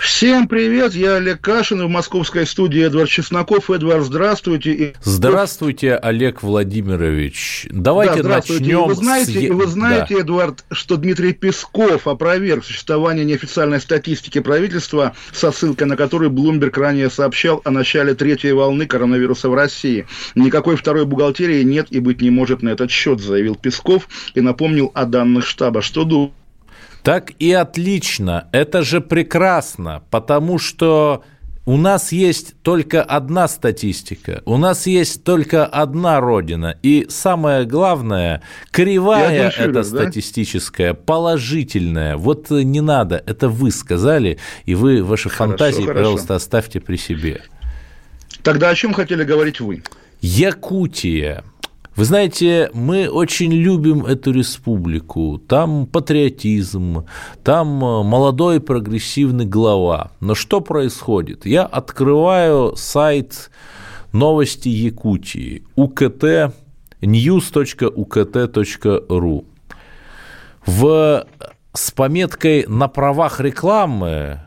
Всем привет, я Олег Кашин, в московской студии Эдвард Чесноков. Эдвард, здравствуйте. Здравствуйте, Олег Владимирович. Давайте да, начнем. И вы знаете, с... и вы знаете да. Эдвард, что Дмитрий Песков опроверг существование неофициальной статистики правительства, со ссылкой на которую Блумберг ранее сообщал о начале третьей волны коронавируса в России. Никакой второй бухгалтерии нет и быть не может на этот счет, заявил Песков и напомнил о данных штаба. Что думаете? Так и отлично, это же прекрасно, потому что у нас есть только одна статистика, у нас есть только одна родина, и самое главное, кривая эта да? статистическая, положительная, вот не надо, это вы сказали, и вы ваши хорошо, фантазии, хорошо. пожалуйста, оставьте при себе. Тогда о чем хотели говорить вы? Якутия. Вы знаете, мы очень любим эту республику. Там патриотизм, там э, молодой прогрессивный глава. Но что происходит? Я открываю сайт новости Якутии, УКТ, news.ukt.ru. В, с пометкой «На правах рекламы»,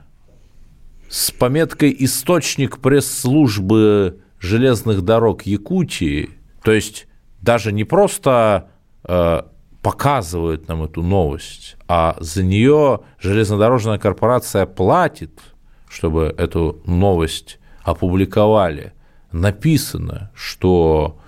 с пометкой «Источник пресс-службы железных дорог Якутии», то есть даже не просто э, показывают нам эту новость, а за нее железнодорожная корпорация платит, чтобы эту новость опубликовали. Написано, что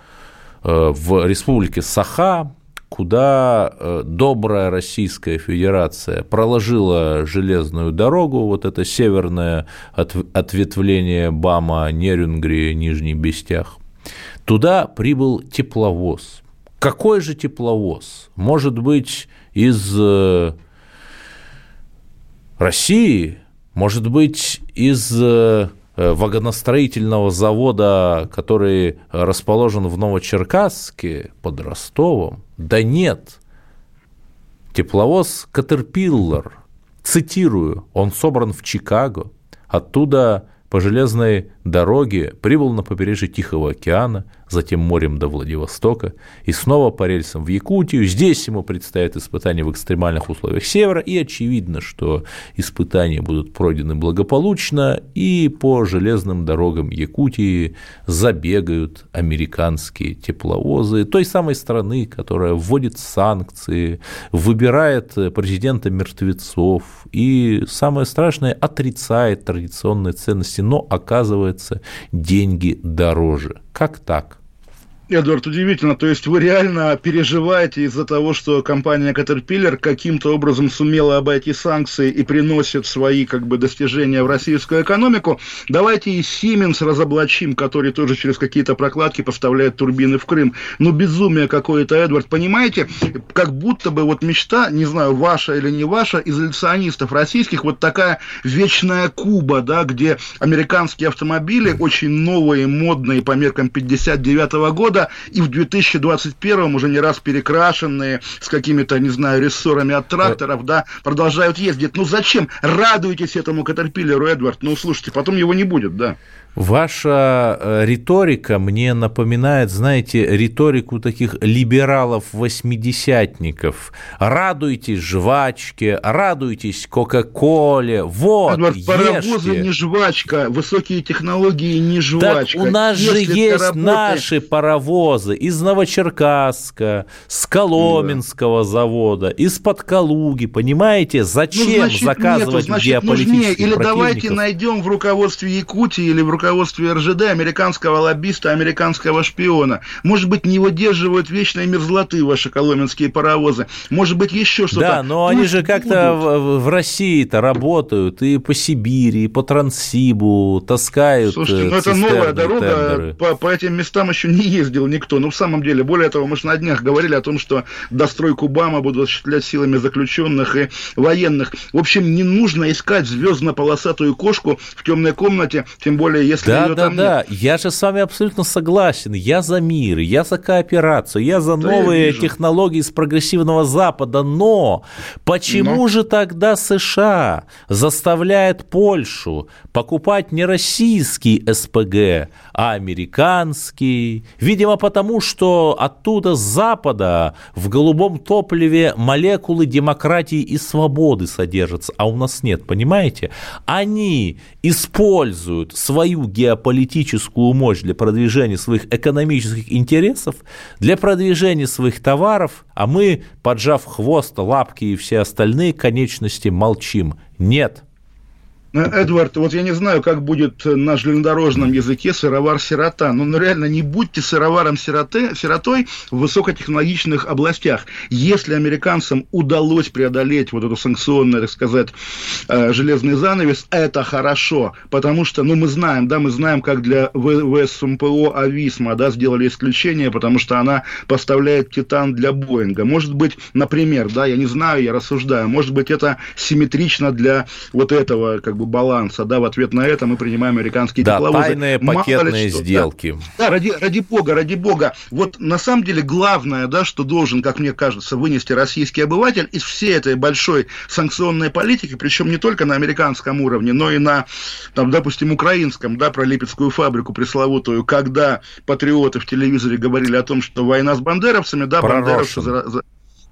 э, в республике Саха, куда э, добрая Российская Федерация проложила железную дорогу, вот это северное ответвление БАМа, Нерюнгри, Нижний Бестях, Туда прибыл тепловоз. Какой же тепловоз? Может быть, из э, России? Может быть, из э, вагоностроительного завода, который расположен в Новочеркасске под Ростовом? Да нет. Тепловоз Caterpillar, цитирую, он собран в Чикаго, оттуда по железной дороге прибыл на побережье Тихого океана, затем морем до Владивостока и снова по рельсам в Якутию. Здесь ему предстоят испытания в экстремальных условиях севера, и очевидно, что испытания будут пройдены благополучно, и по железным дорогам Якутии забегают американские тепловозы той самой страны, которая вводит санкции, выбирает президента мертвецов и, самое страшное, отрицает традиционные ценности, но оказывается деньги дороже. Как так? Эдвард, удивительно. То есть вы реально переживаете из-за того, что компания Caterpillar каким-то образом сумела обойти санкции и приносит свои как бы достижения в российскую экономику. Давайте и Siemens разоблачим, который тоже через какие-то прокладки поставляет турбины в Крым. Ну, безумие какое-то, Эдвард. Понимаете, как будто бы вот мечта, не знаю, ваша или не ваша, изоляционистов российских, вот такая вечная Куба, да, где американские автомобили, очень новые, модные по меркам 59 -го года, года, и в 2021 уже не раз перекрашенные с какими-то, не знаю, рессорами от тракторов, да, продолжают ездить. Ну зачем? Радуйтесь этому Катерпиллеру, Эдвард. Ну, слушайте, потом его не будет, да. Ваша э, риторика мне напоминает, знаете, риторику таких либералов-восьмидесятников. Радуйтесь жвачке, радуйтесь Кока-Коле, вот, Эдвард, ешьте. паровозы не жвачка, высокие технологии не жвачка. Так у нас Если же есть работаешь... наши паровозы из Новочеркасска, с Коломенского да. завода, из-под Калуги, понимаете? Зачем ну, значит, заказывать нету, значит, геополитических нужнее. Или давайте найдем в руководстве Якутии или в руководстве руководстве РЖД американского лоббиста, американского шпиона. Может быть, не выдерживают вечной мерзлоты ваши коломенские паровозы. Может быть, еще что-то. Да, но Пусть они же как-то в, в России-то работают и по Сибири, и по Транссибу таскают Слушайте, ну это новая дорога, по, по этим местам еще не ездил никто. Ну, в самом деле, более того, мы же на днях говорили о том, что достройку БАМа будут осуществлять силами заключенных и военных. В общем, не нужно искать звездно-полосатую кошку в темной комнате, тем более, если да, ее да, там да. нет. Я же с вами абсолютно согласен. Я за мир, я за кооперацию, я за Да, я новые вижу. технологии с прогрессивного Запада. Но почему Но. же тогда США заставляет Польшу покупать не российский СПГ, а американский? Видимо, потому что оттуда с Запада в голубом топливе молекулы демократии и свободы содержатся, а у нас нет, понимаете? Они используют свою геополитическую мощь для продвижения своих экономических интересов, для продвижения своих товаров, а мы, поджав хвост, лапки и все остальные конечности, молчим. Нет. Ну, Эдвард, вот я не знаю, как будет на железнодорожном языке сыровар-сирота, но ну, реально не будьте сыроваром-сиротой в высокотехнологичных областях. Если американцам удалось преодолеть вот эту санкционную, так сказать, э, железный занавес, это хорошо, потому что, ну, мы знаем, да, мы знаем, как для ВСМПО Ависма, да, сделали исключение, потому что она поставляет титан для Боинга. Может быть, например, да, я не знаю, я рассуждаю, может быть, это симметрично для вот этого, как бы, баланса, да, в ответ на это мы принимаем американские Да, тепловозы. тайные Мало пакетные что, да. сделки. Да, ради, ради бога, ради бога. Вот на самом деле главное, да, что должен, как мне кажется, вынести российский обыватель из всей этой большой санкционной политики, причем не только на американском уровне, но и на, там, допустим, украинском, да, про Липецкую фабрику пресловутую, когда патриоты в телевизоре говорили о том, что война с бандеровцами, да, Про бандеровцы... За-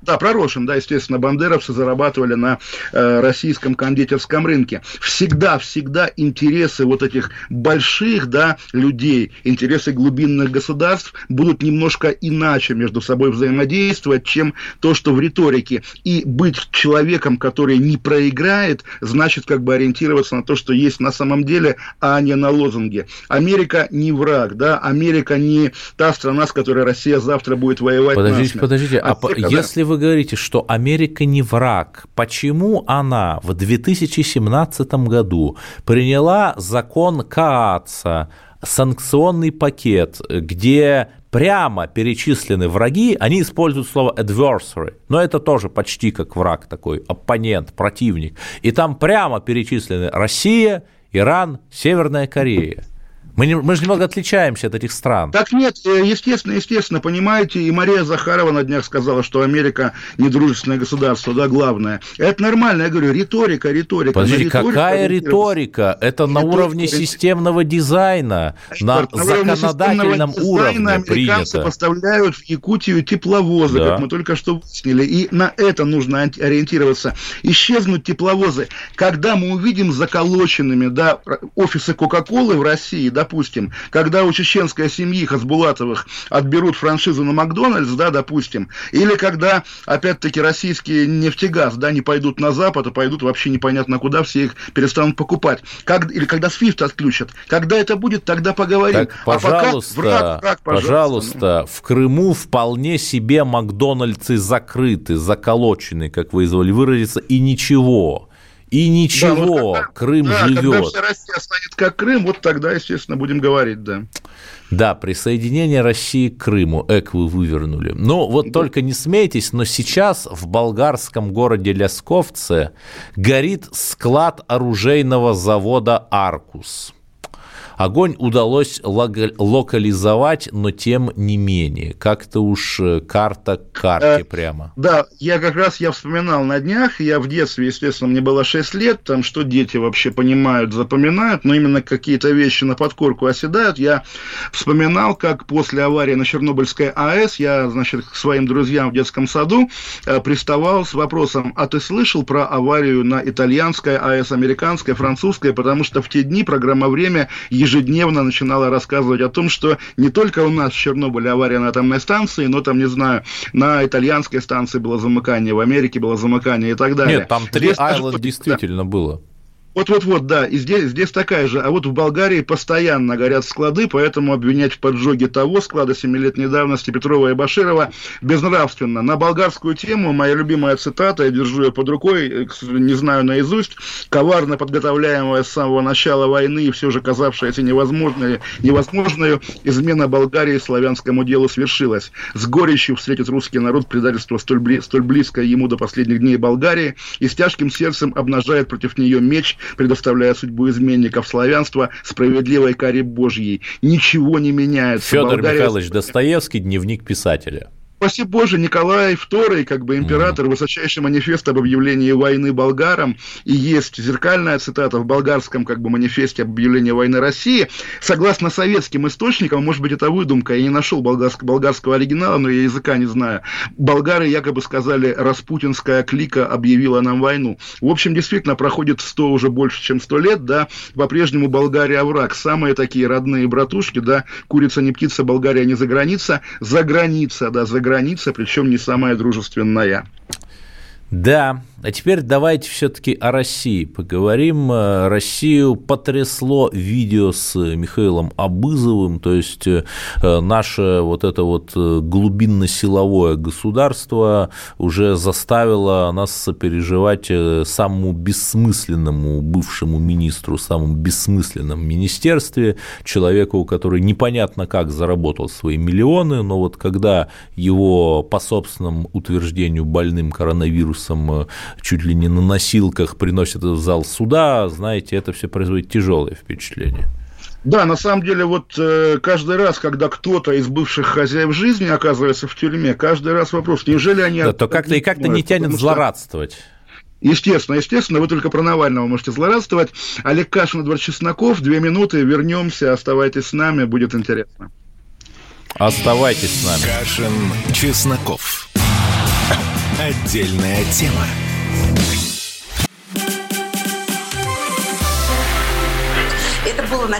Да, про Рошин, да, естественно, бандеровцы зарабатывали на э, российском кондитерском рынке. Всегда, всегда интересы вот этих больших, да, людей, интересы глубинных государств будут немножко иначе между собой взаимодействовать, чем то, что в риторике. И быть человеком, который не проиграет, значит как бы ориентироваться на то, что есть на самом деле, а не на лозунге. Америка не враг, да, Америка не та страна, с которой Россия завтра будет воевать Подождите, подождите, а да. если вы говорите, что Америка не враг, почему она в 2017 году приняла закон Кааца, санкционный пакет, где прямо перечислены враги, они используют слово adversary, но это тоже почти как враг такой, оппонент, противник. И там прямо перечислены Россия, Иран, Северная Корея. Мы, не- мы же немного отличаемся от этих стран. Так нет, э, естественно, естественно, понимаете, и Мария Захарова на днях сказала, что Америка недружественное государство, да, главное. Это нормально, я говорю, риторика, риторика. Подожди, На риторику какая риторика? Это на Риторика, уровне риторика. системного дизайна, на Эдвард, уровне законодательном системного уровне дизайна американцы принято. поставляют в Якутию тепловозы, Да. как мы только что выяснили, и на это нужно ори- ориентироваться. Исчезнут тепловозы. Когда мы увидим заколоченными да, офисы Кока-Колы в России, допустим, когда у чеченской семьи Хасбулатовых отберут франшизу на Макдональдс, да, допустим, или когда, опять-таки, российские нефтегаз, да, не пойдут на Запад, а пойдут вообще непонятно куда, все их перестанут покупать. Как, или когда SWIFT отключат. Когда это будет, тогда поговорим. Так, А пока пожалуйста, враг, враг, пожалуйста, в Крыму вполне себе Макдональдсы закрыты, заколочены, как вы изволили выразиться, и ничего. И Да, ничего, вот когда- Крым да, Когда живет. вся Россия станет как Крым, вот тогда, естественно, будем говорить, да. Да, присоединение России к Крыму, эк вы вывернули. Ну, вот только не смейтесь, но сейчас в болгарском городе Лясковце горит склад оружейного завода «Аркус». Огонь удалось локализовать, но тем не менее. Как-то уж э, карта к карте Э, прямо. Да, я как раз, я вспоминал на днях, я в детстве, естественно, мне было 6 лет, там, что дети вообще понимают, запоминают, но именно какие-то вещи на подкорку оседают. Я вспоминал, как после аварии на Чернобыльской АЭС я, значит, к своим друзьям в детском саду э, приставал с вопросом, а ты слышал про аварию на итальянской АЭС, американской, французской, потому что в те дни программа «Время» ежедневно начинала рассказывать о том, что не только у нас в Чернобыле авария на атомной станции, но там, не знаю, на итальянской станции было замыкание, в Америке было замыкание и так далее. Нет, там три даже Айленд вот- действительно было. Вот-вот-вот, да, и здесь, здесь такая же. А вот в Болгарии постоянно горят склады, поэтому обвинять в поджоге того склада семилетней давности Петрова и Баширова безнравственно. На болгарскую тему моя любимая цитата, я держу ее под рукой, э, не знаю наизусть, коварно подготовляемая с самого начала войны и все же казавшаяся невозможной, невозможной, измена Болгарии славянскому делу свершилась. С горечью встретит русский народ предательство столь, столь близкое ему до последних дней Болгарии и с тяжким сердцем обнажает против нее меч предоставляя судьбу изменников славянства справедливой каре Божьей. Ничего не меняется. Федор Болгария... Михайлович Достоевский, дневник писателя. Спаси Боже, Николай II, как бы император, mm. высочайший манифест об объявлении войны болгарам, и есть зеркальная цитата в болгарском как бы манифесте об объявлении войны России. Согласно советским источникам, может быть, это выдумка, я не нашел болгарского, болгарского оригинала, но я языка не знаю. Болгары якобы сказали, распутинская клика объявила нам войну. В общем, действительно, проходит 100 уже больше, чем 100 лет, да, по-прежнему Болгария враг. Самые такие родные братушки, да, курица не птица, Болгария не за граница, за граница, да, за граница граница, причем не самая дружественная. Да, а теперь давайте все-таки о России поговорим. Э, Россию потрясло видео с Михаилом Абызовым, то есть э, наше вот это вот э, глубинно-силовое государство уже заставило нас сопереживать самому бессмысленному бывшему министру, самому бессмысленном министерстве, человеку, который непонятно как заработал свои миллионы, но вот когда его по собственному утверждению больным коронавирусом чуть ли не на носилках приносят в зал суда, знаете, это все производит тяжелое впечатление. Да, на самом деле, вот э, каждый раз, когда кто-то из бывших хозяев жизни оказывается в тюрьме, каждый раз вопрос, неужели они... Да, то как-то и как-то не тянет злорадствовать. Естественно, естественно, вы только про Навального можете злорадствовать. Олег Кашин, Эдвард Чесноков, две минуты, вернемся, оставайтесь с нами, будет интересно. Оставайтесь с нами. Кашин, Чесноков. Отдельная тема.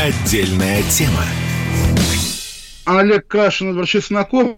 Отдельная тема. Олег Кашин, Чесноков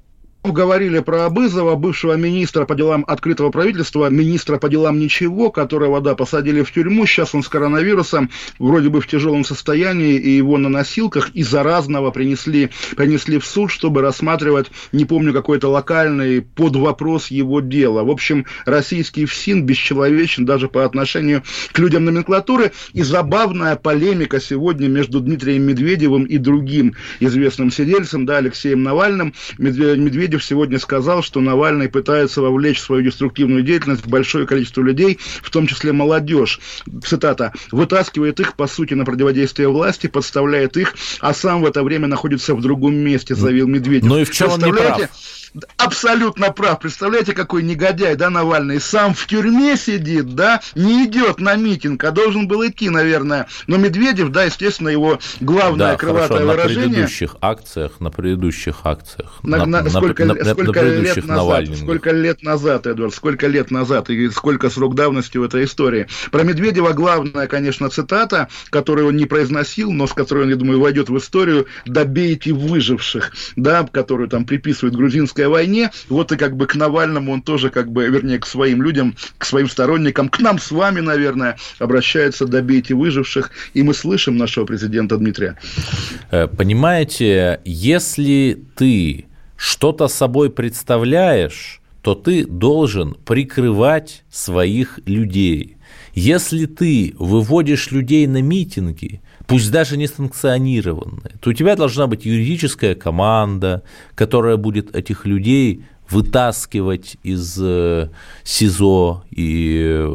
говорили про Абызова, бывшего министра по делам открытого правительства, министра по делам ничего, которого, да, посадили в тюрьму. Сейчас он с коронавирусом, вроде бы в тяжелом состоянии, и его на носилках и заразного принесли, принесли в суд, чтобы рассматривать, не помню, какой-то локальный под вопрос его дела. В общем, российский ФСИН бесчеловечен даже по отношению к людям номенклатуры. И забавная полемика сегодня между Дмитрием Медведевым и другим известным сидельцем, да, Алексеем Навальным. Медведев Медведев сегодня сказал, что Навальный пытается вовлечь в свою деструктивную деятельность большое количество людей, в том числе молодежь. Цитата. «Вытаскивает их, по сути, на противодействие власти, подставляет их, а сам в это время находится в другом месте», заявил Медведев. Ну и в чем он не прав? Абсолютно прав. Представляете, какой негодяй, да, Навальный? Сам в тюрьме сидит, да, не идет на митинг, а должен был идти, наверное. Но Медведев, да, естественно, его главное да, крылатое хорошо, выражение... на предыдущих акциях, на предыдущих акциях. На, на, на, сколько на, сколько на лет назад, сколько лет назад, Эдвард, сколько лет назад и сколько срок давности в этой истории. Про Медведева главная, конечно, цитата, которую он не произносил, но с которой он, я думаю, войдет в историю, добейте выживших, да, которую там приписывает грузинская гражданской войне, вот и как бы к Навальному он тоже как бы, вернее, к своим людям, к своим сторонникам, к нам с вами, наверное, обращается «добейте выживших», и мы слышим нашего президента Дмитрия. Э, понимаете, если ты что-то собой представляешь, то ты должен прикрывать своих людей. Если ты выводишь людей на митинги, пусть даже не санкционированные, то у тебя должна быть юридическая команда, которая будет этих людей вытаскивать из э, СИЗО и э,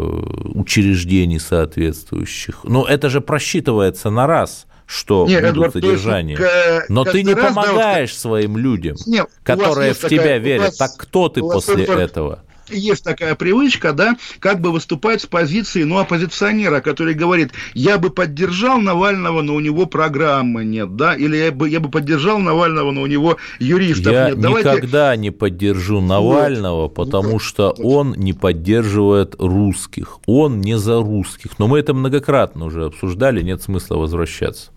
учреждений соответствующих. Но это же просчитывается на раз что Нет, будут Эдвард, содержания. Есть, Но ты не раз, помогаешь да, своим людям, Нет, которые в тебя такая, верят. Вас, так кто ты после этого? Есть такая привычка, да, как бы выступать с позиции, ну, оппозиционера, который говорит, я бы поддержал Навального, но у него программы нет, да, или я бы, я бы поддержал Навального, но у него юристов я нет. Давайте... никогда не поддержу Навального, вот. потому вот. что он не поддерживает русских, он не за русских, но мы это многократно уже обсуждали, нет смысла возвращаться.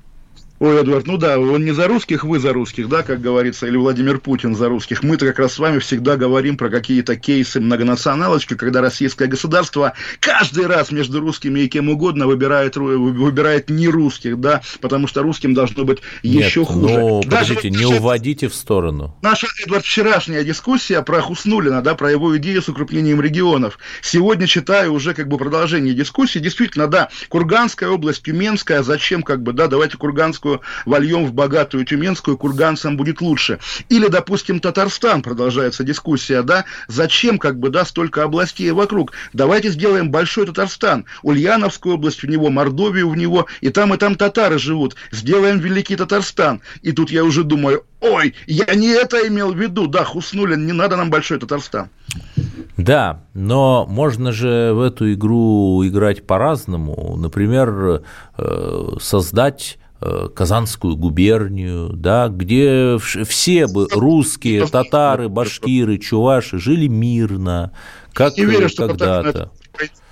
Ой, Эдуард, ну да, он не за русских, вы за русских, да, как говорится, или Владимир Путин за русских. Мы-то как раз с вами всегда говорим про какие-то кейсы многонационалочки, когда российское государство каждый раз между русскими и кем угодно выбирает, выбирает не русских, да, потому что русским должно быть еще Нет, хуже. Ну, Даже подождите, вот не уводите в сторону. Наша, Эдвард, вчерашняя дискуссия про Хуснулина, да, про его идею с укреплением регионов. Сегодня читаю уже как бы продолжение дискуссии. Действительно, да, Курганская область, Тюменская, зачем как бы, да, давайте Курганскую вольем в богатую Тюменскую, курганцам будет лучше. Или, допустим, Татарстан, продолжается дискуссия, да, зачем, как бы, да, столько областей вокруг? Давайте сделаем большой Татарстан, Ульяновскую область в него, Мордовию в него, и там, и там татары живут. Сделаем Великий Татарстан. И тут я уже думаю, ой, я не это имел в виду, да, Хуснулин, не надо нам большой Татарстан. Да, но можно же в эту игру играть по-разному. Например, э, создать Казанскую губернию, да, где все бы русские, татары, башкиры, чуваши жили мирно, как когда-то.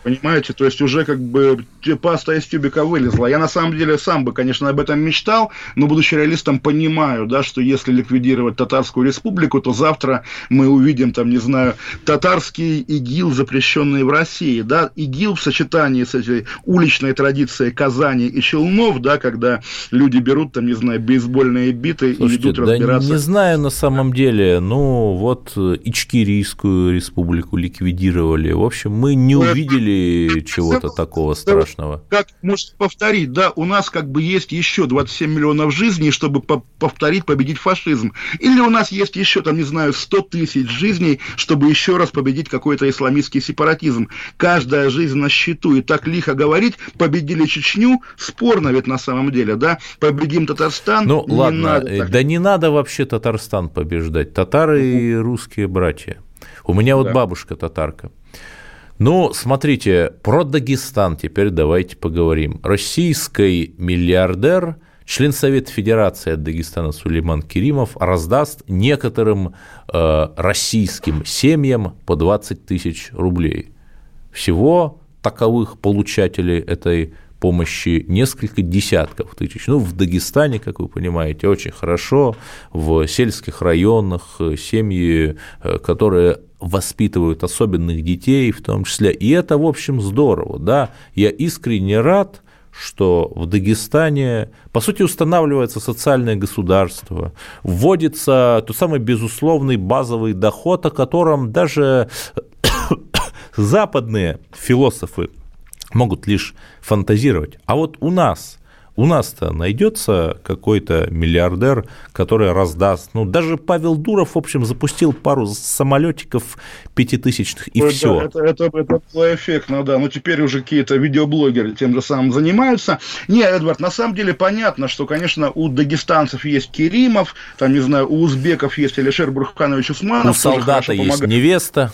Понимаете, то есть уже как бы паста из тюбика вылезла. Я на самом деле сам бы, конечно, об этом мечтал, но будучи реалистом, понимаю, да, что если ликвидировать Татарскую республику, то завтра мы увидим, там, не знаю, татарский ИГИЛ, запрещенный в России, да, ИГИЛ в сочетании с этой уличной традицией Казани и Челнов, да, когда люди берут, там, не знаю, бейсбольные биты Слушайте, и идут да разбираться. не знаю на самом деле, ну, вот Ичкирийскую республику ликвидировали, в общем, мы не увидели чего-то такого страшного. Как может повторить, да, у нас как бы есть еще 27 миллионов жизней, чтобы по повторить, победить фашизм. Или у нас есть еще, там, не знаю, 100 тысяч жизней, чтобы еще раз победить какой-то исламистский сепаратизм. Каждая жизнь на счету. И так лихо говорить, победили Чечню, спорно ведь на самом деле, да, победим Татарстан, Ну, не ладно, надо э, так. да не надо вообще Татарстан побеждать. Татары и русские братья. У меня вот Да. бабушка татарка. Ну, смотрите, про Дагестан теперь давайте поговорим. Российский миллиардер, член Совета Федерации от Дагестана Сулейман Керимов раздаст некоторым э, российским семьям по 20 тысяч рублей. Всего таковых получателей этой помощи несколько десятков тысяч. Ну, в Дагестане, как вы понимаете, очень хорошо, в сельских районах э, семьи, э, которые воспитывают особенных детей в том числе. И это, в общем, здорово, да. Я искренне рад, что в Дагестане, по сути, устанавливается социальное государство, вводится тот самый безусловный базовый доход, о котором даже западные философы могут лишь фантазировать. А вот у нас, у нас-то найдется какой-то миллиардер, который раздаст. Ну, даже Павел Дуров, в общем, запустил пару самолетиков пятитысячных, и да, все. это, это, это было эффектно, да. Но теперь уже какие-то видеоблогеры тем же самым занимаются. Не, Эдвард, на самом деле понятно, что, конечно, у дагестанцев есть Керимов, там, не знаю, у узбеков есть Алишер Бурханович Усманов. У солдата есть помогает. невеста,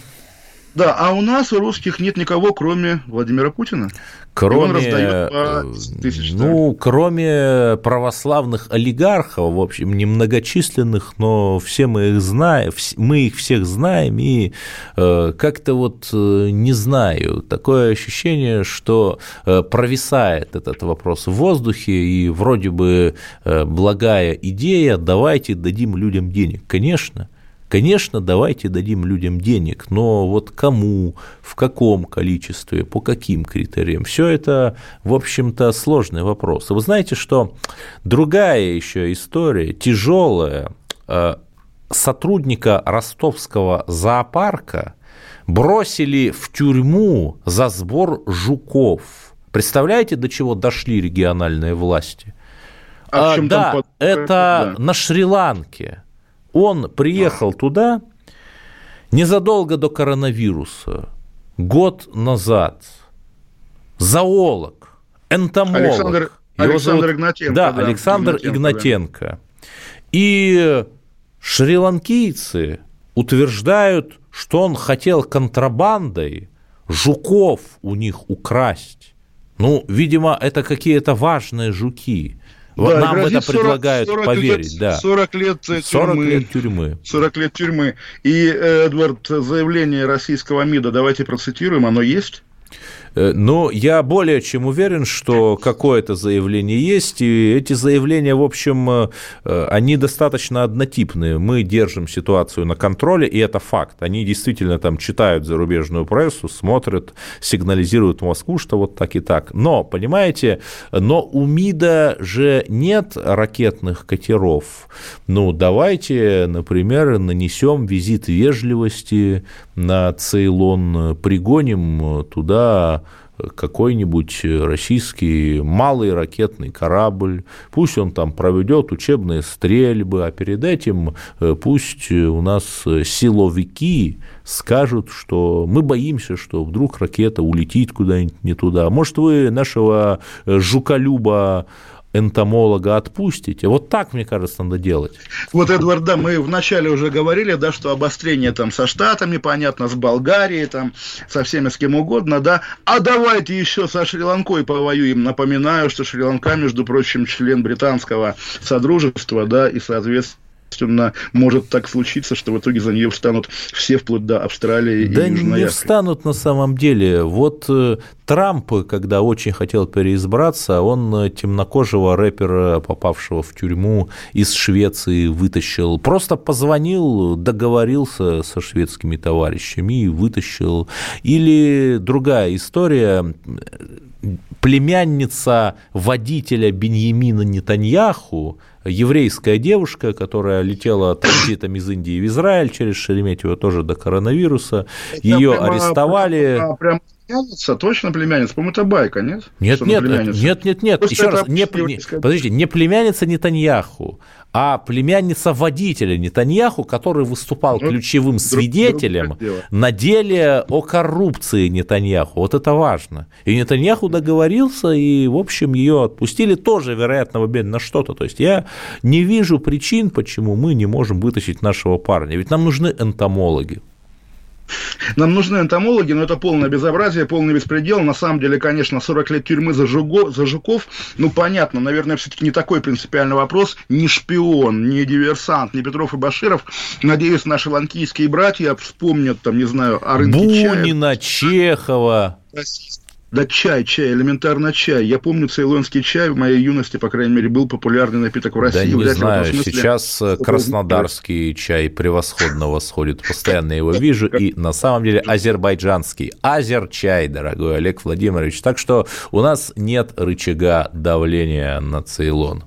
Да, а у нас, у русских, нет никого, кроме Владимира Путина. кроме, э, тысяч, да. ну, кроме православных олигархов, в общем, немногочисленных, но все мы их знаем, мы их всех знаем, и э, как-то вот э, не знаю, такое ощущение, что провисает этот вопрос в воздухе, и вроде бы благая идея, давайте дадим людям денег. Конечно, Конечно, давайте дадим людям денег, но вот кому, в каком количестве, по каким критериям, все это, в общем-то, сложный вопрос. И вы знаете, что другая еще история, тяжелая, э, сотрудника ростовского зоопарка бросили в тюрьму за сбор жуков. Представляете, до чего дошли региональные власти? А А, да, под- это да. на Шри-Ланке. Он приехал туда незадолго до коронавируса, год назад. Зоолог, энтомолог. Александр- Александр Игнатенко, Да, да, Александр Игнатенко, Игнатенко. И шри-ланкийцы утверждают, что он хотел контрабандой жуков у них украсть. Ну, видимо, это какие-то важные жуки. Вот Да, нам это 40 предлагают 40 поверить, лет, да. 40 лет э, 40 тюрьмы. лет тюрьмы. 40 лет тюрьмы. И, э, Эдвард, заявление российского МИДа, давайте процитируем, оно есть? Э, но я более чем уверен, что какое-то заявление есть, и эти заявления, в общем, э, они достаточно однотипные. Мы держим ситуацию на контроле, и это факт. Они действительно там читают зарубежную прессу, смотрят, сигнализируют Москву, что вот так и так. Но, понимаете, но у МИДа же нет ракетных катеров. Ну, давайте, например, нанесем визит вежливости на Цейлон, пригоним туда какой-нибудь российский малый ракетный корабль, пусть он там проведет учебные стрельбы, а перед этим э, пусть у нас силовики скажут, что мы боимся, что вдруг ракета улетит куда-нибудь не туда. Может, вы нашего жуколюба энтомолога отпустите. Вот так, мне кажется, надо делать. Вот, Эдвард, да, мы вначале уже говорили, да, что обострение там со Штатами, понятно, с Болгарией, там, со всеми с кем угодно, да. А давайте еще со Шри-Ланкой повоюем. Напоминаю, что Шри-Ланка, между прочим, член британского содружества, да, и, соответственно, естественно, может так случиться, что в итоге за нее встанут все, вплоть до Австралии да и Южной не Африки. встанут на самом деле. Вот э, Трамп, когда очень хотел переизбраться, он э, темнокожего рэпера, попавшего в тюрьму из Швеции, вытащил. Просто позвонил, договорился со шведскими товарищами и вытащил. Или другая история, племянница водителя Беньямина Нетаньяху, еврейская девушка, которая летела транзитом из Индии в Израиль через Шереметьево тоже до коронавируса. Ее прямо- арестовали. прямо- прямо племянница, точно племянница? По-моему, это байка, нет? Нет, Что нет, нет, нет, нет. Просто Еще раз, не, не- подождите, не племянница Нетаньяху, а племянница водителя Нетаньяху, который выступал Ну, ключевым свидетелем на деле о коррупции Нетаньяху. Вот это важно. И Нетаньяху договорился, и, в общем, ее отпустили тоже, вероятно, в обмен на что-то. То есть я не вижу причин, почему мы не можем вытащить нашего парня. Ведь нам нужны энтомологи. Нам нужны энтомологи, но это полное безобразие, полный беспредел. На самом деле, конечно, 40 лет тюрьмы за, Жуго, за Жуков, ну, понятно, наверное, все-таки не такой принципиальный вопрос. Ни шпион, ни диверсант, ни Петров и Баширов. Надеюсь, наши ланкийские братья вспомнят, там, не знаю, о рынке чая. Бунина, Чехова. Да чай, чай, элементарно чай. Я помню, цейлонский чай в моей юности, по крайней мере, был популярный напиток в России. Да не Вряд знаю, смысле сейчас э, краснодарский чай превосходно восходит, постоянно его вижу, и на самом деле азербайджанский, азер-чай, дорогой Олег Владимирович. Так что у нас нет рычага давления на Цейлон.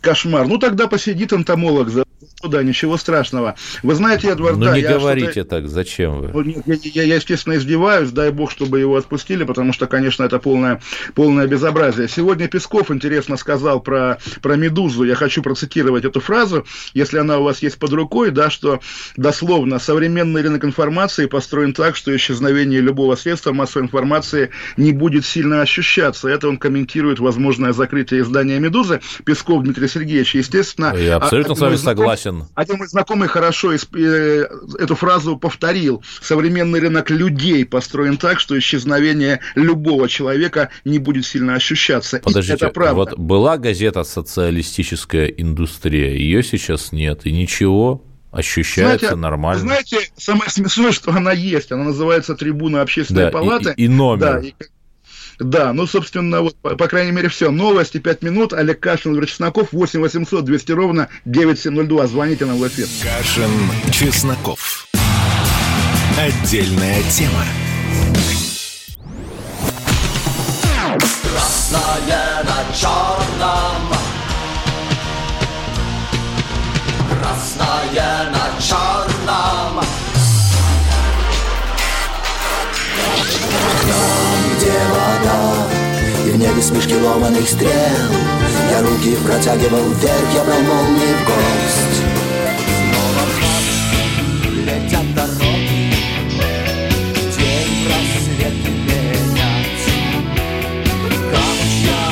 Кошмар. Ну, тогда посидит энтомолог за туда, ничего страшного. Вы знаете, Эдвард, Ну да, не я говорите так, зачем вы? Ну, нет, Я, я- я, естественно, издеваюсь, дай бог, чтобы его отпустили, потому что, конечно, это полное, полное безобразие. Сегодня Песков интересно сказал про, про «Медузу». Я хочу процитировать эту фразу, если она у вас есть под рукой, да, что дословно «современный рынок информации построен так, что исчезновение любого средства массовой информации не будет сильно ощущаться». Это он комментирует возможное закрытие издания «Медузы». Песков Дмитрий Сергеевич, естественно... Я абсолютно один с вами знакомый- согласен. один мой знакомый хорошо исп- э, эту фразу повторил. Современный рынок людей построен так, что исчезновение любого человека не будет сильно ощущаться. И Подождите, это правда. вот была газета «Социалистическая индустрия», ее сейчас нет, и ничего, ощущается Знаете, нормально. Знаете, самое смешное, что она есть. Она называется «Трибуна общественной Да, палаты». и- и номер. Да, и- да, ну, собственно, вот, по, по крайней мере, все. Новости, 5 минут. Олег Кашин, Игорь Чесноков, 8 800 200 ровно 9702. Звоните нам в эфир. Кашин, Чесноков. Отдельная тема. Красное на черном Красное на черном Там, где вода И в небе смешки ломаных стрел. Я руки протягивал вверх Я брал молнии в гость Снова в марш летят дороги День просвет менять Камушья,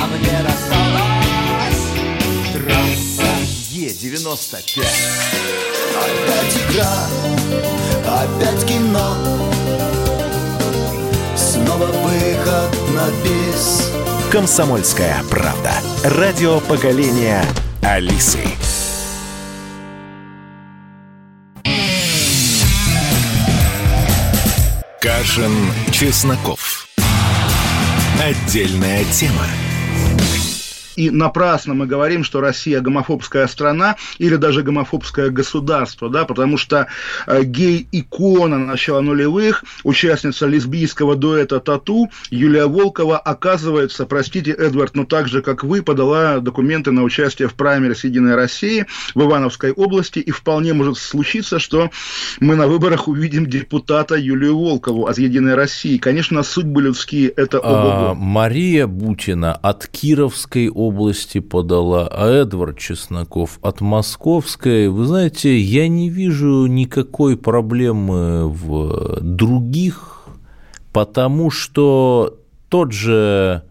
а мне досталась трасса Е-95 Опять игра, опять кино Снова выход на бис Комсомольская правда. Радио поколения Алисы. Кашин, Чесноков. Отдельная тема. И напрасно мы говорим, что Россия гомофобская страна или даже гомофобское государство, да, потому что э, гей-икона начала нулевых, участница лесбийского дуэта «Тату» Юлия Волкова, оказывается, простите, Эдвард, но так же, как вы, подала документы на участие в праймере «Единой России» в Ивановской области, и вполне может случиться, что мы на выборах увидим депутата Юлию Волкову от «Единой России». Конечно, судьбы людские – это ого А, Мария Бутина от Кировской области подала, а Эдвард Чесноков от Московской. Вы знаете, я не вижу никакой проблемы в других, потому что тот же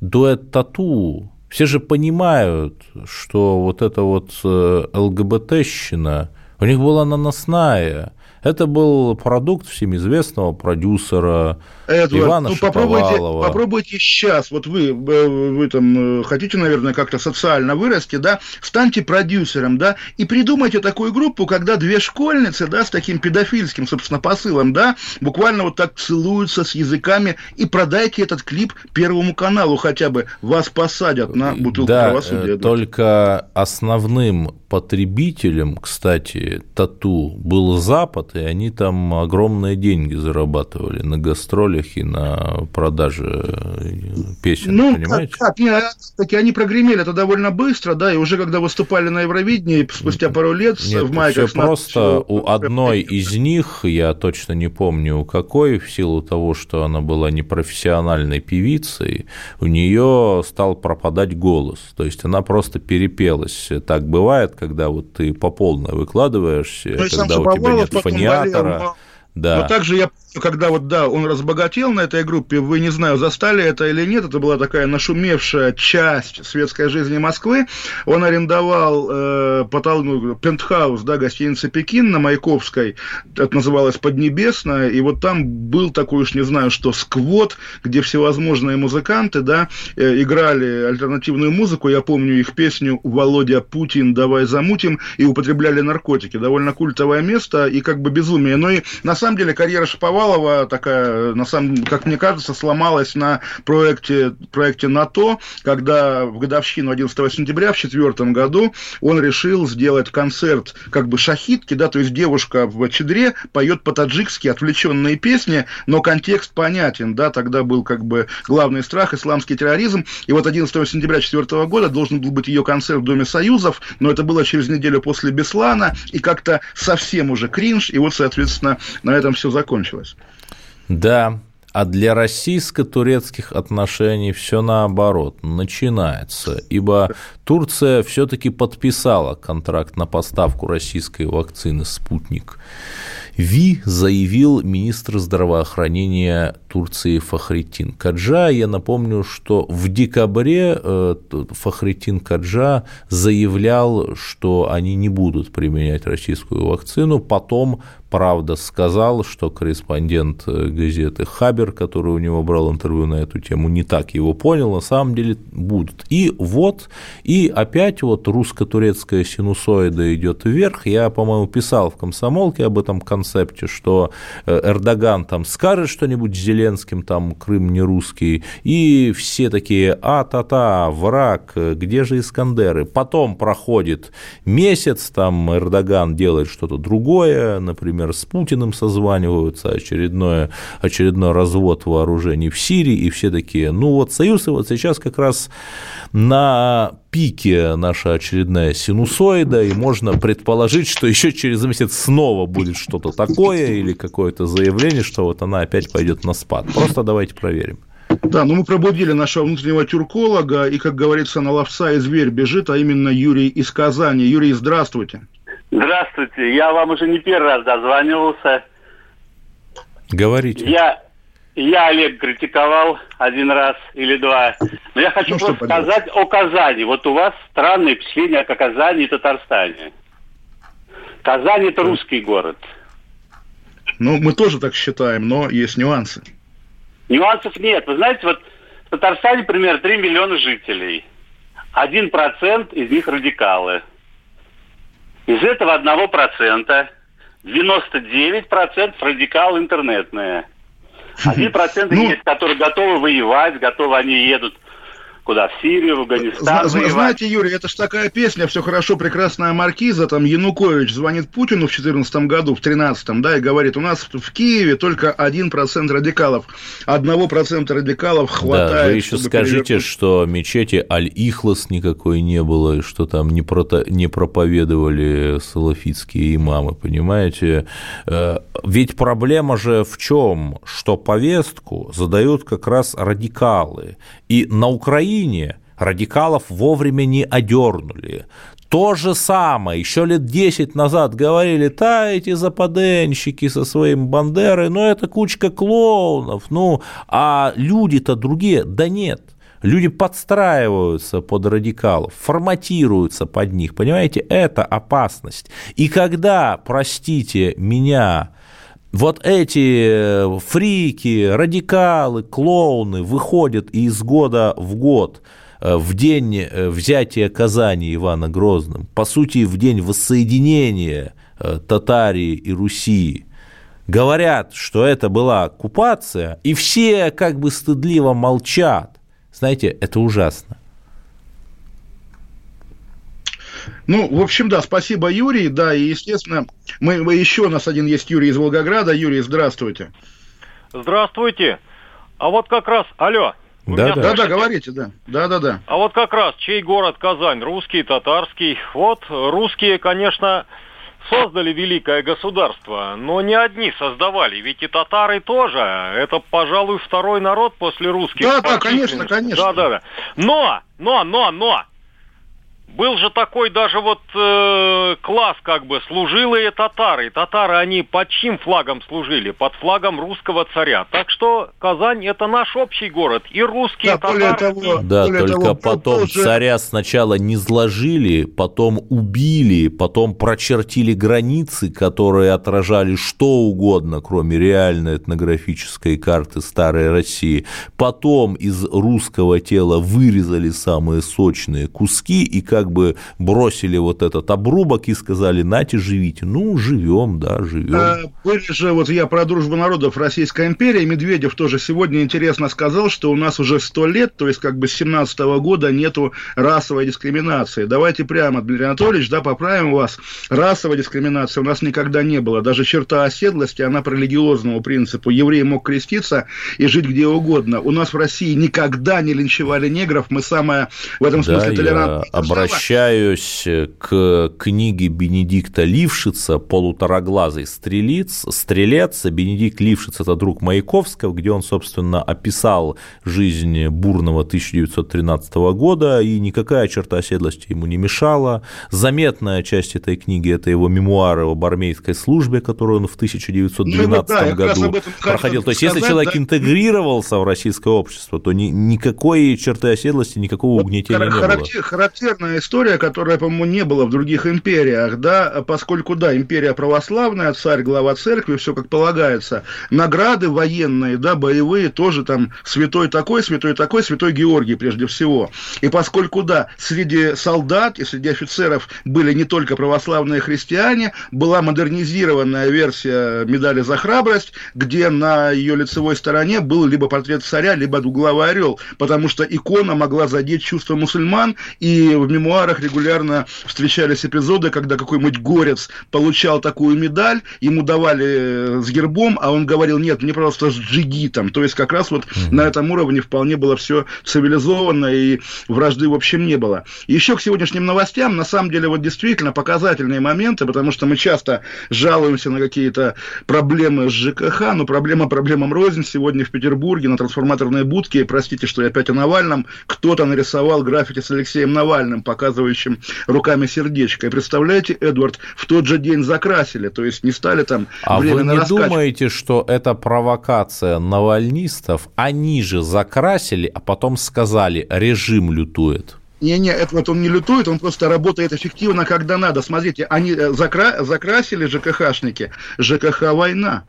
дуэт Тату, все же понимают, что вот эта вот э, ЛГБТщина, у них была наносная, это был продукт всем известного продюсера Эдвард, Ивана ну попробуйте, Шаповалова. попробуйте сейчас, вот вы, э, вы там э, хотите, наверное, как-то социально вырасти, да, станьте продюсером, да, и придумайте такую группу, когда две школьницы, да, с таким педофильским, собственно, посылом, да, буквально вот так целуются с языками, и продайте этот клип Первому каналу хотя бы, вас посадят на бутылку да, правосудия. Эдвард. только основным потребителем, кстати, тату был Запад, и они там огромные деньги зарабатывали на гастролях и на продаже э, песен, Ну, понимаете? как, как, не, таки они прогремели это довольно быстро, да, и уже когда выступали на Евровидении, спустя пару лет Нет, в майках... все просто у одной из них, я точно не помню у какой, в силу того, что она была непрофессиональной певицей, у нее стал пропадать голос. То есть она просто перепелась. Так бывает, когда вот ты по полной выкладываешься, Ну, когда у тебя нет потом болел, но- Да. Но также я когда вот, да, он разбогател на этой группе, вы, не знаю, застали это или нет, это была такая нашумевшая часть светской жизни Москвы. Он арендовал э, потол- ну, пентхаус, да, гостиницы «Пекин» на Маяковской, это называлось «Поднебесная», и вот там был такой уж, не знаю, что, сквот, где всевозможные музыканты, да, э, играли альтернативную музыку, я помню их песню «Володя Путин, давай замутим», и употребляли наркотики. Довольно культовое место и как бы безумие. Но и на самом деле карьера Шаповалова такая, на самом, как мне кажется, сломалась на проекте, проекте НАТО, когда в годовщину 11 сентября в четвертом году он решил сделать концерт как бы шахитки, да, то есть девушка в чадре поет по-таджикски отвлеченные песни, но контекст понятен, да, тогда был как бы главный страх, исламский терроризм, и вот 11 сентября четвертого года должен был быть ее концерт в Доме Союзов, но это было через неделю после Беслана, и как-то совсем уже кринж, и вот, соответственно, на этом все закончилось. Да, а для российско-турецких отношений все наоборот начинается, ибо Турция все-таки подписала контракт на поставку российской вакцины «Спутник». Ви заявил министр здравоохранения Турции Фахритин Каджа. Я напомню, что в декабре э, Фахритин Каджа заявлял, что они не будут применять российскую вакцину. Потом, правда, сказал, что корреспондент э, газеты Хабер, который у него брал интервью на эту тему, не так его понял. На самом деле будут. И вот, и опять вот русско-турецкая синусоида идет вверх. Я, по-моему, писал в комсомолке об этом концепте, что э, Эрдоган там скажет что-нибудь Зеленским, там Крым не русский, и все такие, а-та-та, враг, где же Искандеры? Потом проходит месяц, там Эрдоган делает что-то другое, например, с Путиным созваниваются, очередное, очередной развод вооружений в Сирии, и все такие, ну вот Союз, вот сейчас как раз на пике наша очередная синусоида, и можно предположить, что еще через месяц снова будет что-то такое или какое-то заявление, что вот она опять пойдет на спад. Просто давайте проверим. Да, ну мы пробудили нашего внутреннего тюрколога, и, как говорится, на ловца и зверь бежит, а именно Юрий из Казани. Юрий, здравствуйте. Здравствуйте, я вам уже не первый раз дозванивался. Говорите. Я, я Олег критиковал один раз или два. Но я хочу Ну, просто сказать о Казани. Вот у вас странные впечатления о Казани и Татарстане. Казань это русский город. Ну, мы тоже так считаем, но есть нюансы. Нюансов нет. Вы знаете, вот в Татарстане, примерно, 3 миллиона жителей. Один процент из них радикалы. Из этого одного процента 99% радикалы интернетные. Один процент Ну- есть, которые готовы воевать, готовы, они едут куда? В Сирию, в Афганистан Зна-. Знаете, Юрий, это ж такая песня «Все хорошо, прекрасная маркиза». Там Янукович звонит Путину в 2014 году, в 2013, да, и говорит, у нас в Киеве только 1% радикалов. Одного процента радикалов хватает. Да, вы еще скажите, перевернуть. что мечети Аль-Ихлас никакой не было, и что там не, прото- не проповедовали салафитские имамы, понимаете? Э, Ведь проблема же в чем? Что повестку задают как раз радикалы. И на Украине радикалов вовремя не одернули. То же самое, еще лет 10 назад говорили, та эти западенщики со своим Бандерой, ну это кучка клоунов, ну, а люди-то другие, да нет. Люди подстраиваются под радикалов, форматируются под них, понимаете, это опасность. И когда, простите меня, вот эти э, фрики, радикалы, клоуны выходят из года в год э, в день э, взятия Казани Ивана Грозным, по сути, в день воссоединения Татарии и Руси, говорят, что это была оккупация, и все как бы стыдливо молчат. Знаете, это ужасно. Ну, в общем, да, спасибо, Юрий, да, и, естественно, мы, мы- еще у нас один есть Юрий из Волгограда. Юрий, здравствуйте. Здравствуйте. А вот как раз, алло. вы Да, меня да. Да-да, слышите? говорите, да. Да-да-да. А вот как раз, чей город Казань? Русский, татарский. Вот русские, конечно, создали великое государство, но не одни создавали, ведь и татары тоже. Это, пожалуй, второй народ после русских. Да, да, конечно, конечно. Да, да, да. Но, но, но, но, был же такой даже вот э, класс как бы служилые татары. Татары они под чьим флагом служили? Под флагом русского царя. Так что Казань это наш общий город. И русские, Да, более татарские. того, Да, более только того, потом позже- царя сначала не сложили, потом убили, потом прочертили границы, которые отражали что угодно, кроме реальной этнографической карты старой России. Потом из русского тела вырезали самые сочные куски и как бы бросили вот этот обрубок и сказали, нате, живите. Ну, живем, да, живем. А, Были же, вот я про дружбу народов Российской империи, Медведев тоже сегодня интересно сказал, что у нас уже сто лет, то есть как бы с 17 года нету расовой дискриминации. Давайте прямо, Дмитрий Анатольевич, да, поправим вас. Расовой дискриминации у нас никогда не было. Даже черта оседлости, она по религиозному принципу. Еврей мог креститься и жить где угодно. У нас в России никогда не линчевали негров. Мы самая в этом Да, смысле я толерантная держава. обращаюсь к книге Бенедикта Лившица «Полутораглазый стрелец». стрелец. Бенедикт Лившиц – это друг Маяковского, где он, собственно, описал жизнь бурного 1913 года, и никакая черта оседлости ему не мешала. Заметная часть этой книги – это его мемуары об армейской службе, которую он в 1912 Ну, да, как раз году проходил. То есть, если сказать, человек да. интегрировался в российское общество, то ни- никакой черты оседлости, никакого Вот угнетения хар- не было. характер- Характерная история, которая, по-моему, не было в других империях, да, поскольку, да, империя православная, царь, глава церкви, все как полагается, награды военные, да, боевые, тоже там святой такой, святой такой, святой Георгий прежде всего. И поскольку, да, среди солдат и среди офицеров были не только православные христиане, была модернизированная версия медали за храбрость, где на ее лицевой стороне был либо портрет царя, либо двуглавый орел, потому что икона могла задеть чувства мусульман, и в мемуарах регулярно встречались эпизоды, когда какой-нибудь горец получал такую медаль, ему давали э, с гербом, а он говорил, нет, мне просто с джигитом, то есть как раз вот на этом уровне вполне было все цивилизованно, и вражды в общем не было. Еще к сегодняшним новостям, на самом деле, вот действительно показательные моменты, потому что мы часто жалуемся на какие-то проблемы с ЖКХ, но проблема проблемам рознь. Сегодня в Петербурге на трансформаторной будке, простите, что я опять о Навальном, кто-то нарисовал граффити с Алексеем Навальным, показывающим руками сердечко. И представляете, Эдвард, в тот же день закрасили, то есть не стали там А вы не раскачивать. думаете, что это провокация навальнистов? Они же закрасили, а потом сказали, режим лютует. Не-не, Эдвард, он не лютует, он просто работает эффективно, когда надо. Смотрите, они э, закра- закрасили ЖКХшники, ЖКХ война.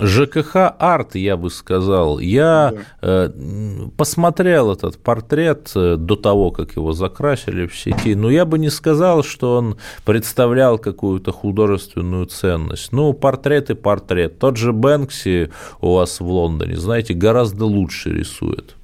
ЖКХ арт, я бы сказал. Я да. посмотрел этот портрет до того, как его закрасили в сети, но я бы не сказал, что он представлял какую-то художественную ценность. Ну, портрет и портрет. Тот же Бэнкси у вас в Лондоне, знаете, гораздо лучше рисует.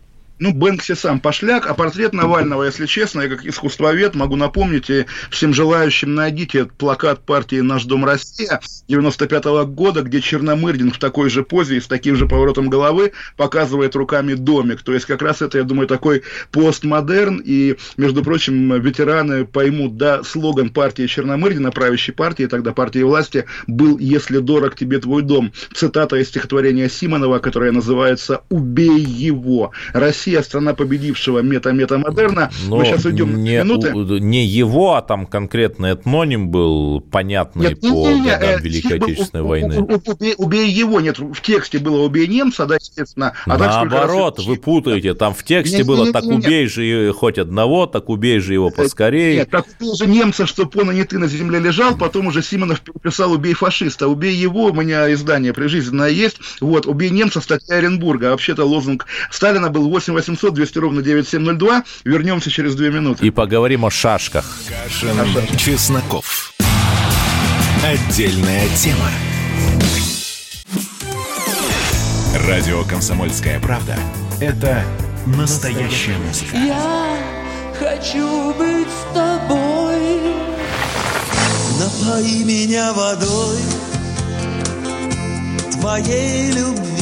Ну, Бэнкси сам пошляк, а портрет Навального, если честно, я как искусствовед могу напомнить, и всем желающим найдите плакат партии «Наш Дом Россия» 95 -го года, где Черномырдин в такой же позе и с таким же поворотом головы показывает руками домик. То есть как раз это, я думаю, такой постмодерн, и, между прочим, ветераны поймут, да, слоган партии Черномырдина, правящей партии, тогда партии власти, был «Если дорог тебе твой дом». Цитата из стихотворения Симонова, которое называется «Убей его». Россия Россия страна победившего мета-мета-модерна. Но Мы сейчас уйдем не, на минуты. Не его, а там конкретный этноним был понятный нет, по не, не, годам э, Великой Отечественной войны. Убей, убей его, нет, в тексте было убей немца, да, естественно. А Наоборот, вы путаете, там в тексте нет, было нет, так нет, убей нет. же хоть одного, так убей же его поскорее. Нет, так убей же немца, чтобы он не ты на земле лежал, потом уже Симонов переписал убей фашиста, убей его, у меня издание прижизненное есть, вот, убей немца, статья Оренбурга, вообще-то лозунг Сталина был 8 800 200 ровно 9702. Вернемся через две минуты. И поговорим о шашках. Кашин, Чесноков. Отдельная тема. Радио «Комсомольская правда» — это настоящая музыка. Я хочу быть с тобой. Напои меня водой твоей любви.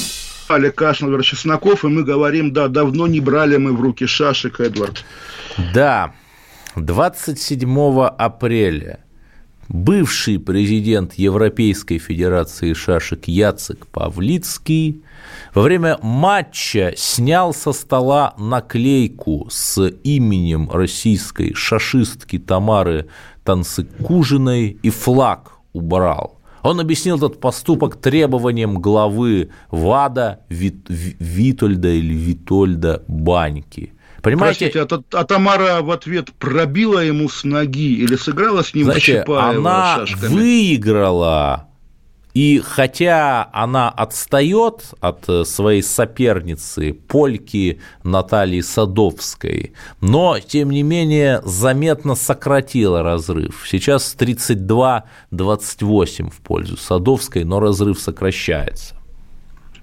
Олег Эдвард Чесноков, и мы говорим, да, давно не брали мы в руки шашек, Эдвард. Да, 27 апреля бывший президент Европейской Федерации шашек Яцек Павлицкий во время матча снял со стола наклейку с именем российской шашистки Тамары Танцыкужиной и флаг убрал. Он объяснил этот поступок требованием главы ВАДА Вит, Витольда или Витольда Баньки. Понимаете? Простите, а, а Тамара в ответ пробила ему с ноги или сыграла с ним Знаете, она шашками? выиграла и хотя она отстает от э, своей соперницы, польки Натальи Садовской, но, тем не менее, заметно сократила разрыв. Сейчас 32-28 в пользу Садовской, но разрыв сокращается.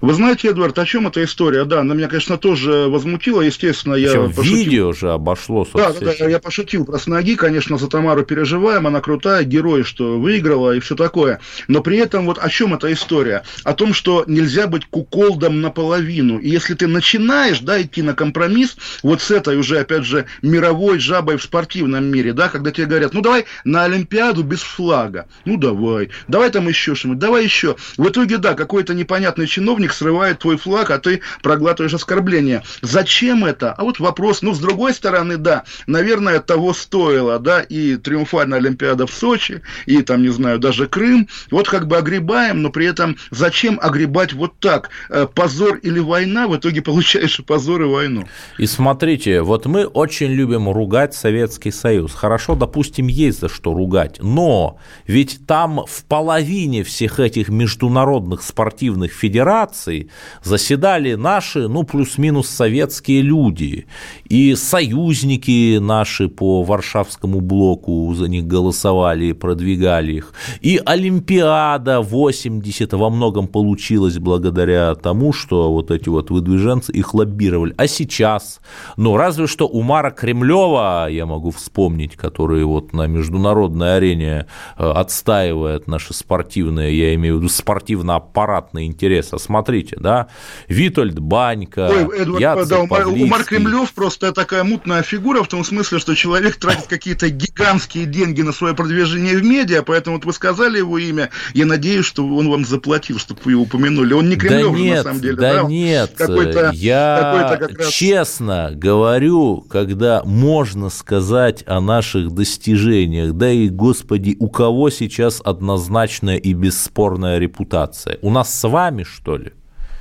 Вы знаете, Эдвард, о чем эта история? Да, она меня, конечно, тоже возмутила. Естественно, я Причем пошутил. Видео же обошло Да, да, да, я пошутил про сноги. Конечно, за Тамару переживаем. Она крутая, герой, что выиграла и все такое. Но при этом вот о чем эта история? О том, что нельзя быть куколдом наполовину. И если ты начинаешь, да, идти на компромисс, вот с этой уже, опять же, мировой жабой в спортивном мире, да, когда тебе говорят, ну давай на Олимпиаду без флага. Ну давай. Давай там еще что-нибудь. Давай еще. В итоге, да, какой-то непонятный чиновник них срывает твой флаг, а ты проглатываешь оскорбление. Зачем это? А вот вопрос, ну, с другой стороны, да, наверное, того стоило, да, и триумфальная Олимпиада в Сочи, и там, не знаю, даже Крым. Вот как бы огребаем, но при этом зачем огребать вот так? Э, позор или война, в итоге получаешь и позор, и войну. И смотрите, вот мы очень любим ругать Советский Союз. Хорошо, допустим, есть за что ругать, но ведь там в половине всех этих международных спортивных федераций организаций заседали наши, ну, плюс-минус советские люди. И союзники наши по Варшавскому блоку за них голосовали продвигали их. И Олимпиада 80 во многом получилась благодаря тому, что вот эти вот выдвиженцы их лоббировали. А сейчас, ну, разве что Умара Кремлева, я могу вспомнить, который вот на международной арене э, отстаивает наши спортивные, я имею в виду спортивно-аппаратные интересы. Смотрите, смотрите, да, Витольд Банька, Ой, Эдвард, Яцек да, Павлицкий. Умар Кремлев просто такая мутная фигура в том смысле, что человек тратит какие-то гигантские деньги на свое продвижение в медиа, поэтому вот вы сказали его имя, я надеюсь, что он вам заплатил, чтобы вы его упомянули. Он не Кремлев да нет, на самом деле, да, да? нет, Какой-то, я какой-то как раз... честно говорю, когда можно сказать о наших достижениях, да и, господи, у кого сейчас однозначная и бесспорная репутация? У нас с вами, что ли?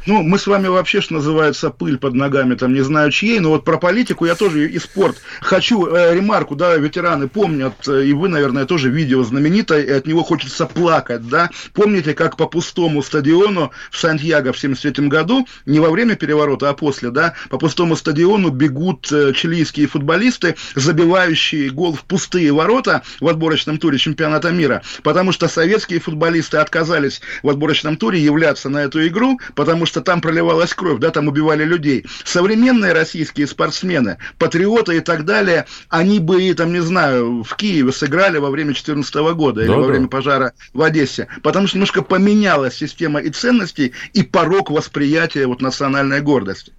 Ну, мы с вами вообще, что называется, пыль под ногами, там, не знаю чьей, но вот про политику я тоже и спорт. Хочу э, ремарку, да, ветераны помнят, э, и вы, наверное, тоже видео знаменитое, и от него хочется плакать, да. Помните, как по пустому стадиону в Сантьяго в 73 году, не во время переворота, а после, да, по пустому стадиону бегут э, чилийские футболисты, забивающие гол в пустые ворота в отборочном туре чемпионата мира, потому что советские футболисты отказались в отборочном туре являться на эту игру, потому что там проливалась кровь, да, там убивали людей. Современные российские спортсмены, патриоты и так далее, они бы, там, не знаю, в Киеве сыграли во время 2014 года или Да-да. во время пожара в Одессе, потому что немножко поменялась система и ценностей, и порог восприятия вот национальной гордости.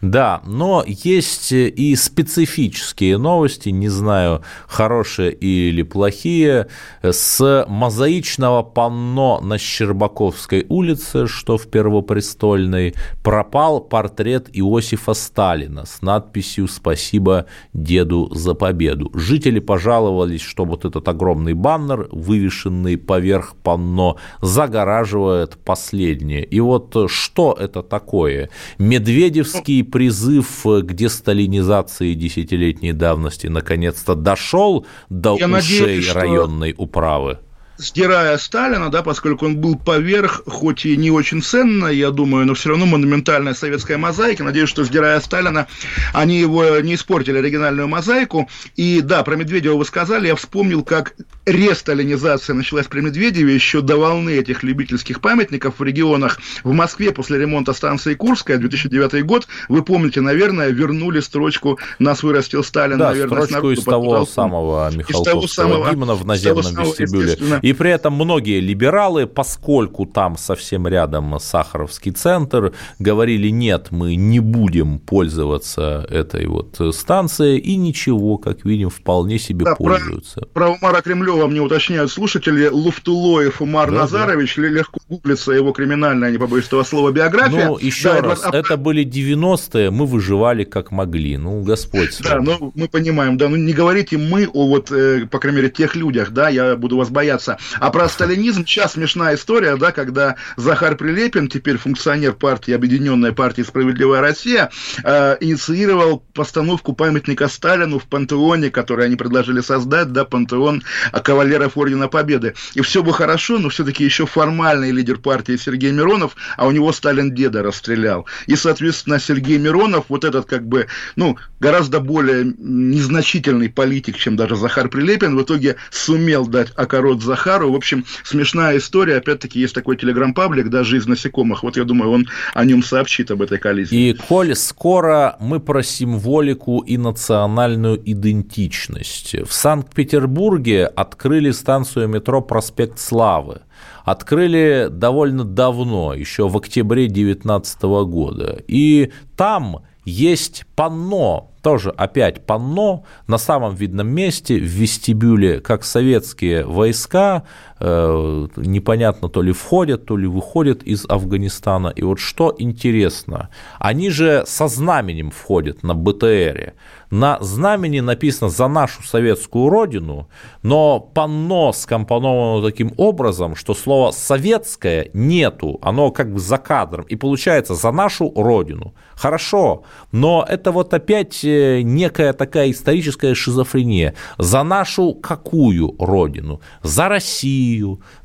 Да, но есть и специфические новости, не знаю, хорошие или плохие, с мозаичного панно на Щербаковской улице, что в Первопрестольной, пропал портрет Иосифа Сталина с надписью «Спасибо деду за победу». Жители пожаловались, что вот этот огромный баннер, вывешенный поверх панно, загораживает последнее. И вот что это такое? Медведевский призыв к десталинизации десятилетней давности наконец-то дошел до Я ушей надеюсь, что- районной управы? Сдирая Сталина, да, поскольку он был поверх, хоть и не очень ценно, я думаю, но все равно монументальная советская мозаика. Надеюсь, что сдирая Сталина, они его не испортили оригинальную мозаику. И да, про Медведева вы сказали, я вспомнил, как ресталинизация началась при Медведеве еще до волны этих любительских памятников в регионах. В Москве после ремонта станции Курская, 2009 год, вы помните, наверное, вернули строчку «Нас вырастил Сталин», Да, наверное, строчку из того самого Из того Михалковского самого- гимна в наземном вестибюле. естественно. И при этом многие либералы, поскольку там совсем рядом Сахаровский центр, говорили, нет, мы не будем пользоваться этой вот станцией, и ничего, как видим, вполне себе Да, про- пользуются. Про Умара Кремлева мне уточняют слушатели. Луфтулоев Умар Да, Назарович, ли- легко гуглится его криминальная, не побоюсь этого слова, биография. Ну, еще Да, раз, а- это были 90-е, мы выживали как могли. Ну, Господь Да, вами. ну мы понимаем, да, ну не говорите мы о вот, э, по крайней мере, тех людях, да, я буду вас бояться. А про сталинизм сейчас смешная история, да, когда Захар Прилепин, теперь функционер партии Объединенная партия Справедливая Россия, э, инициировал постановку памятника Сталину в пантеоне, который они предложили создать, да, пантеон кавалеров Ордена Победы. И все бы хорошо, но все-таки еще формальный лидер партии Сергей Миронов, а у него Сталин деда расстрелял. И, соответственно, Сергей Миронов, вот этот как бы, ну, гораздо более незначительный политик, чем даже Захар Прилепин, в итоге сумел дать окорот Захару. В общем, смешная история. Опять-таки, есть такой телеграм-паблик, да, «Жизнь насекомых». Вот я думаю, он о нем сообщит об этой коллизии. И коль скоро мы про символику и национальную идентичность. В Санкт-Петербурге открыли станцию метро «Проспект Славы». Открыли довольно давно, еще в октябре 2019 года. И там есть панно, тоже опять панно, на самом видном месте в вестибюле, как советские войска, непонятно, то ли входят, то ли выходят из Афганистана. И вот что интересно, они же со знаменем входят на БТРе. На знамени написано «За нашу советскую родину», но панно скомпоновано таким образом, что слова «советское» нету, оно как бы за кадром, и получается «За нашу родину». Хорошо, но это вот опять э, некая такая историческая шизофрения. За нашу какую родину? За Россию,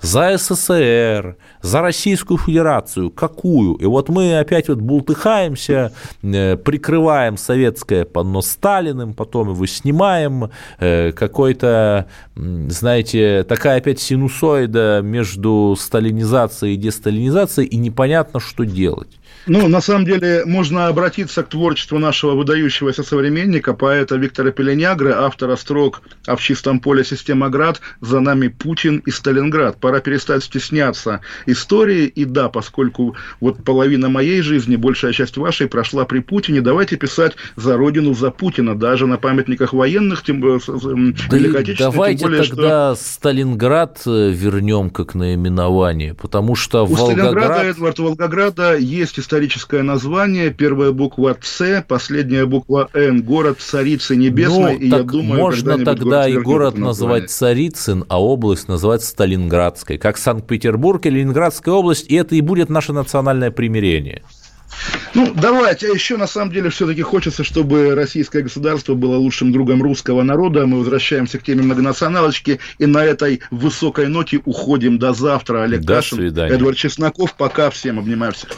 за СССР, за Российскую Федерацию. Какую? И вот мы опять вот бултыхаемся, э, прикрываем советское панно Сталиным, потом его снимаем, э, какой-то, знаете, такая опять синусоида между сталинизацией и десталинизацией, и непонятно, что делать. Ну, на самом деле, можно обратиться к творчеству нашего выдающегося современника, поэта Виктора Пеленягры, автора строк «А в чистом поле система град, за нами Путин и Сталинград». Пора перестать стесняться истории, и да, поскольку вот половина моей жизни, большая часть вашей прошла при Путине, давайте писать за родину, за Путина, даже на памятниках военных, тем, да давайте тем более, тогда что... Сталинград э, вернем как наименование, потому что У Волгоград... Сталинграда, Эдвард, Волгограда есть история историческое название, первая буква С, последняя буква Н, город Царицы Небесной, ну, и я думаю, можно тогда и город называть Царицын, а область называть Сталинградской, как Санкт-Петербург и Ленинградская область, и это и будет наше национальное примирение. Ну, давайте. А еще, на самом деле, все-таки хочется, чтобы российское государство было лучшим другом русского народа. Мы возвращаемся к теме многонационалочки. И на этой высокой ноте уходим до завтра. Олег до Кашин, свидания. Эдвард Чесноков. Пока всем. Обнимаю всех.